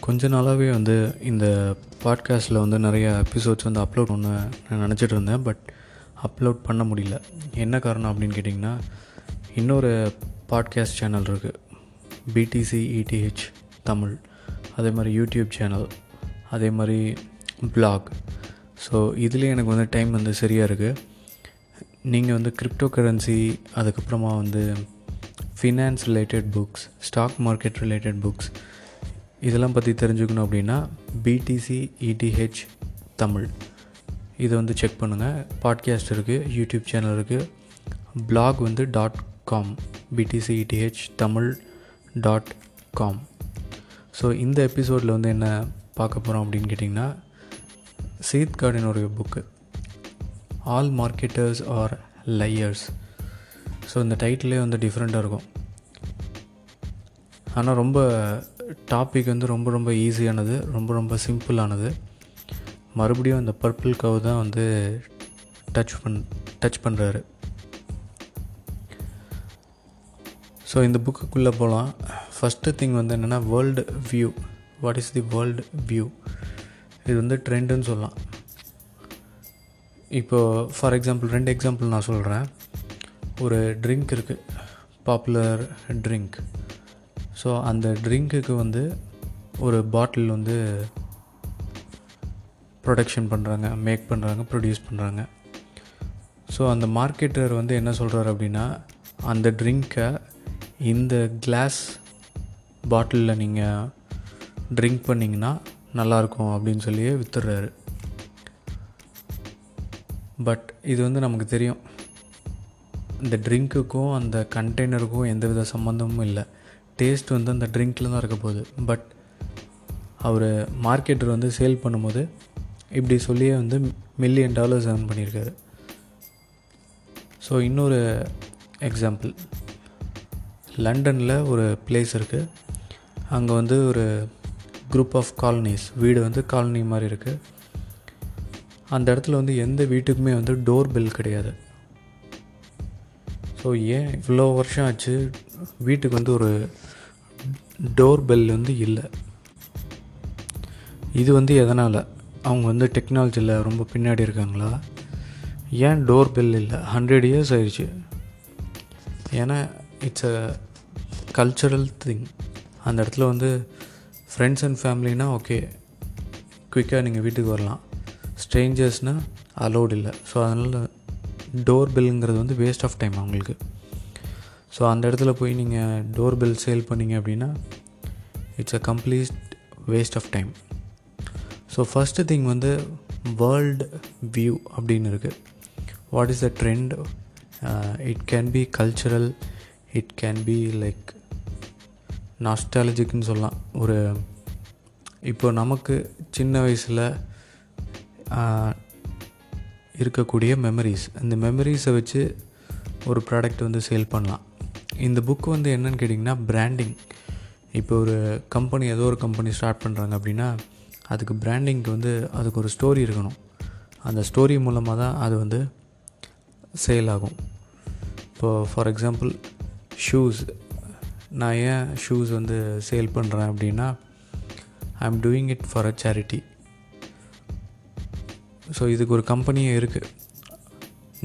கொஞ்ச நாளாகவே வந்து இந்த பாட்காஸ்ட்டில் வந்து நிறைய எபிசோட்ஸ் வந்து அப்லோட் பண்ண நான் நினச்சிட்டு இருந்தேன் பட் அப்லோட் பண்ண முடியல. என்ன காரணம் அப்படின்னு கேட்டிங்கன்னா இன்னொரு பாட்காஸ்ட் சேனல் இருக்குது பிடிசி இடிஹெச் தமிழ். அதே மாதிரி யூடியூப் சேனல் அதே மாதிரி பிளாக் ஸோ இதுலேயே எனக்கு வந்து டைம் வந்து சரியாக இருக்குது நீங்கள் வந்து கிரிப்டோ கரன்சி அதுக்கப்புறமா வந்து finance related books stock market related books இதெல்லாம் பற்றி தெரிஞ்சுக்கணும் அப்படின்னா பிடிசி இடிஹெச் தமிழ். இதை வந்து செக் பண்ணுங்கள் பாட்காஸ்ட் இருக்குது யூடியூப் சேனல் இருக்குது பிளாக் வந்து dot com BTC ETH Tamil dot com so இந்த எபிசோடில் வந்து என்ன பார்க்க போகிறோம் அப்படின்னு கேட்டிங்கன்னா sheath கார்டினுடைய book all marketers are liars so இந்த டைட்டிலே வந்து டிஃப்ரெண்ட்டாக இருக்கும். ஆனால் ரொம்ப டாபிக் வந்து ரொம்ப ரொம்ப ஈஸியானது ரொம்ப ரொம்ப சிம்பிளானது மறுபடியும் அந்த பர்பிள் கவ் தான் வந்து டச் பண் டச் பண்ணுறாரு ஸோ இந்த புக்குக்குள்ளே போகலாம் ஃபஸ்ட்டு திங் வந்து என்னென்னா world view what is the world view இது வந்து ட்ரெண்டுன்னு சொல்லலாம். இப்போது ஃபார் எக்ஸாம்பிள் ரெண்டு எக்ஸாம்பிள் நான் சொல்கிறேன் ஒரு ட்ரிங்க் இருக்குது பாப்புலர் ட்ரிங்க் ஸோ அந்த ட்ரிங்க்குக்கு வந்து ஒரு பாட்டில் வந்து ப்ரொடக்ஷன் பண்ணுறாங்க மேக் பண்ணுறாங்க ப்ரொடியூஸ் பண்ணுறாங்க ஸோ அந்த மார்க்கெட்டர் வந்து என்ன சொல்கிறாரு அப்படின்னா அந்த ட்ரிங்க்கை இந்த கிளாஸ் பாட்டிலில் நீங்கள் ட்ரிங்க் பண்ணிங்கன்னா நல்லாயிருக்கும் அப்படின்னு சொல்லியே வித்துடுறாரு. பட் இது வந்து நமக்கு தெரியும். இந்த ட்ரிங்க்குக்கும் அந்த கண்டெய்னருக்கும் எந்த வித சம்மந்தமும் இல்லை. டேஸ்ட் வந்து அந்த ட்ரிங்க்கில் தான் இருக்க போகுது. பட் அவர் மார்க்கெட்டர் வந்து சேல் பண்ணும்போது இப்படி சொல்லியே வந்து மில்லியன் டாலர்ஸ் ஏர்ன் பண்ணியிருக்காரு. ஸோ இன்னொரு எக்ஸாம்பிள் லண்டனில் ஒரு பிளேஸ் இருக்குது அங்கே வந்து ஒரு குரூப் ஆஃப் காலனிஸ் வீடு வந்து காலனி மாதிரி இருக்குது அந்த இடத்துல வந்து எந்த வீட்டுக்குமே வந்து டோர் பெல் கிடையாது. ஸோ ஏன் இவ்வளோ வருஷம் ஆச்சு? வீட்டுக்கு வந்து ஒரு டோர் பெல் வந்து இல்லை. இது வந்து எதனால்? அவங்க வந்து டெக்னாலஜியில் ரொம்ப பின்னாடி இருக்காங்களா? ஏன் டோர் பெல் இல்லை? ஹண்ட்ரட் இயர்ஸ் ஆயிடுச்சு. ஏன்னா இட்ஸ் அ கல்ச்சரல் திங் அந்த இடத்துல வந்து ஃப்ரெண்ட்ஸ் அண்ட் ஃபேமிலினா ஓகே குயிக்காக நீங்கள் வீட்டுக்கு வரலாம். ஸ்ட்ரேஞ்சர்ஸ்னால் அலோடு இல்லை. ஸோ அதனால் டோர் பெல்லுங்கிறது வந்து வேஸ்ட் ஆஃப் டைம் அவங்களுக்கு. ஸோ அந்த இடத்துல போய் நீங்கள் டோர் பெல் சேல் பண்ணிங்க அப்படின்னா it's a complete waste of time so first thing வந்து வேர்ல்டு வியூ அப்படின்னு இருக்குது what is the trend it can be cultural it can be like நாஸ்டாலஜிக்குன்னு சொல்லலாம். ஒரு இப்போ நமக்கு சின்ன வயசில் uh, இருக்கக்கூடிய மெமரிஸ் இந்த மெமரிஸை வச்சு ஒரு ப்ராடக்ட் வந்து சேல் பண்ணலாம். இந்த புக் வந்து என்னன்னு கேட்டிங்கன்னா பிராண்டிங் இப்போ ஒரு கம்பெனி ஏதோ ஒரு கம்பெனி ஸ்டார்ட் பண்ணுறாங்க அப்படின்னா அதுக்கு பிராண்டிங்க்கு வந்து அதுக்கு ஒரு ஸ்டோரி இருக்கணும். அந்த ஸ்டோரி மூலமாக தான் அது வந்து சேல் ஆகும். இப்போது ஃபார் எக்ஸாம்பிள் ஷூஸ் நான் ஏன் ஷூஸ் வந்து சேல் பண்ணுறேன் அப்படின்னா I am doing it for a charity so இதுக்கு ஒரு கம்பெனியே இருக்குது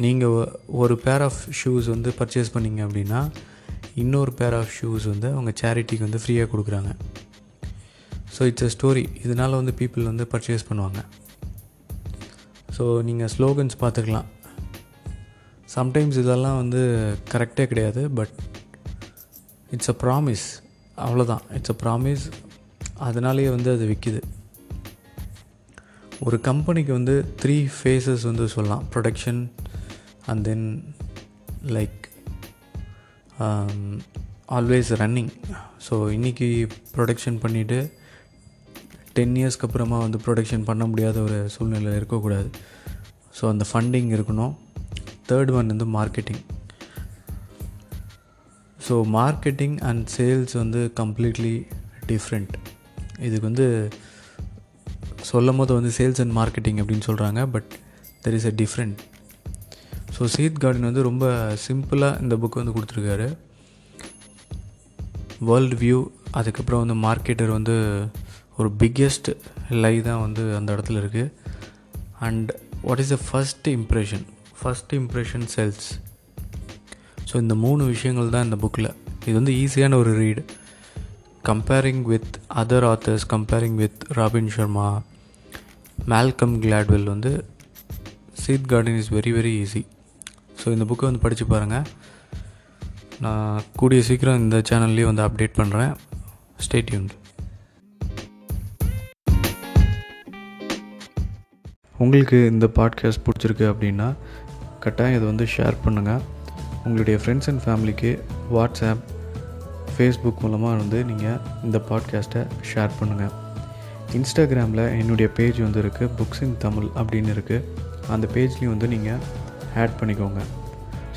நீங்கள் ஒரு பேர் ஆஃப் ஷூஸ் வந்து பர்ச்சேஸ் பண்ணிங்க அப்படின்னா இன்னொரு பேர் ஆஃப் ஷூஸ் வந்து அவங்க சேரிட்டிக்கு வந்து ஃப்ரீயாக கொடுக்குறாங்க. ஸோ இட்ஸ் அ ஸ்டோரி இதனால் வந்து பீப்புள் வந்து பர்ச்சேஸ் பண்ணுவாங்க. ஸோ நீங்கள் ஸ்லோகன்ஸ் பார்த்துக்கலாம். சம்டைம்ஸ் இதெல்லாம் வந்து கரெக்டே கிடையாது பட் இட்ஸ் அ ப்ராமிஸ் அவ்வளோதான் இட்ஸ் அ ப்ராமிஸ் அதனாலேயே வந்து அது விற்கிது ஒரு கம்பெனிக்கு வந்து த்ரீ ஃபேஸஸ் வந்து சொல்லலாம். Production and then like always running so இன்றைக்கி ப்ரொடக்ஷன் பண்ணிவிட்டு டென் இயர்ஸ்க்கு அப்புறமா வந்து ப்ரொடக்ஷன் பண்ண முடியாத ஒரு சூழ்நிலை இருக்கக்கூடாது. ஸோ அந்த ஃபண்டிங் இருக்கணும். தேர்ட் ஒன் வந்து marketing so marketing and sales வந்து கம்ப்ளீட்லி டிஃப்ரெண்ட் இதுக்கு வந்து சொல்லும் போது வந்து சேல்ஸ் அண்ட் மார்க்கெட்டிங் அப்படின்னு சொல்கிறாங்க but there is a different so Seth Godin வந்து ரொம்ப சிம்பிளாக இந்த புக் வந்து கொடுத்துருக்காரு. வேர்ல்டு வியூ அதுக்கப்புறம் வந்து மார்க்கெட்டர் வந்து ஒரு பிக்கெஸ்ட் லை தான் வந்து அந்த இடத்துல இருக்குது and what is the first impression first impression sells so இந்த மூணு விஷயங்கள் தான் இந்த புக்கில் இது வந்து ஈஸியான ஒரு read comparing with other authors comparing with Robin Sharma Malcolm Gladwell வந்து Seth Godin is very very easy so இந்த புக்கை வந்து படித்து பாருங்கள் நான் கூடிய சீக்கிரம் இந்த சேனல்லையும் வந்து அப்டேட் பண்ணுறேன் ஸ்டேட்யூன் உங்களுக்கு இந்த பாட்காஸ்ட் பிடிச்சிருக்கு அப்படின்னா கட்டாயம் இதை வந்து ஷேர் பண்ணுங்கள் உங்களுடைய ஃப்ரெண்ட்ஸ் அண்ட் ஃபேமிலிக்கு வாட்ஸ்அப் ஃபேஸ்புக் மூலமாக வந்து நீங்கள் இந்த பாட்காஸ்ட்டை ஷேர் பண்ணுங்கள் இன்ஸ்டாகிராமில் என்னுடைய பேஜ் வந்து இருக்குது புக்ஸ் இன் தமிழ் அப்படின்னு இருக்குது அந்த பேஜ்லேயும் வந்து நீங்கள் ஆட் பண்ணிக்கோங்க.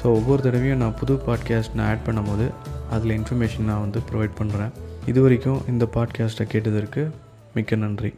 ஸோ ஒவ்வொரு தடவையும் நான் புது பாட்காஸ்ட் நான் ஆட் பண்ணும்போது அதில் இன்ஃபர்மேஷன் நான் வந்து ப்ரொவைட் பண்ணுறேன் இது வரைக்கும் இந்த பாட்காஸ்ட்டை கேட்டதற்கு மிக்க நன்றி.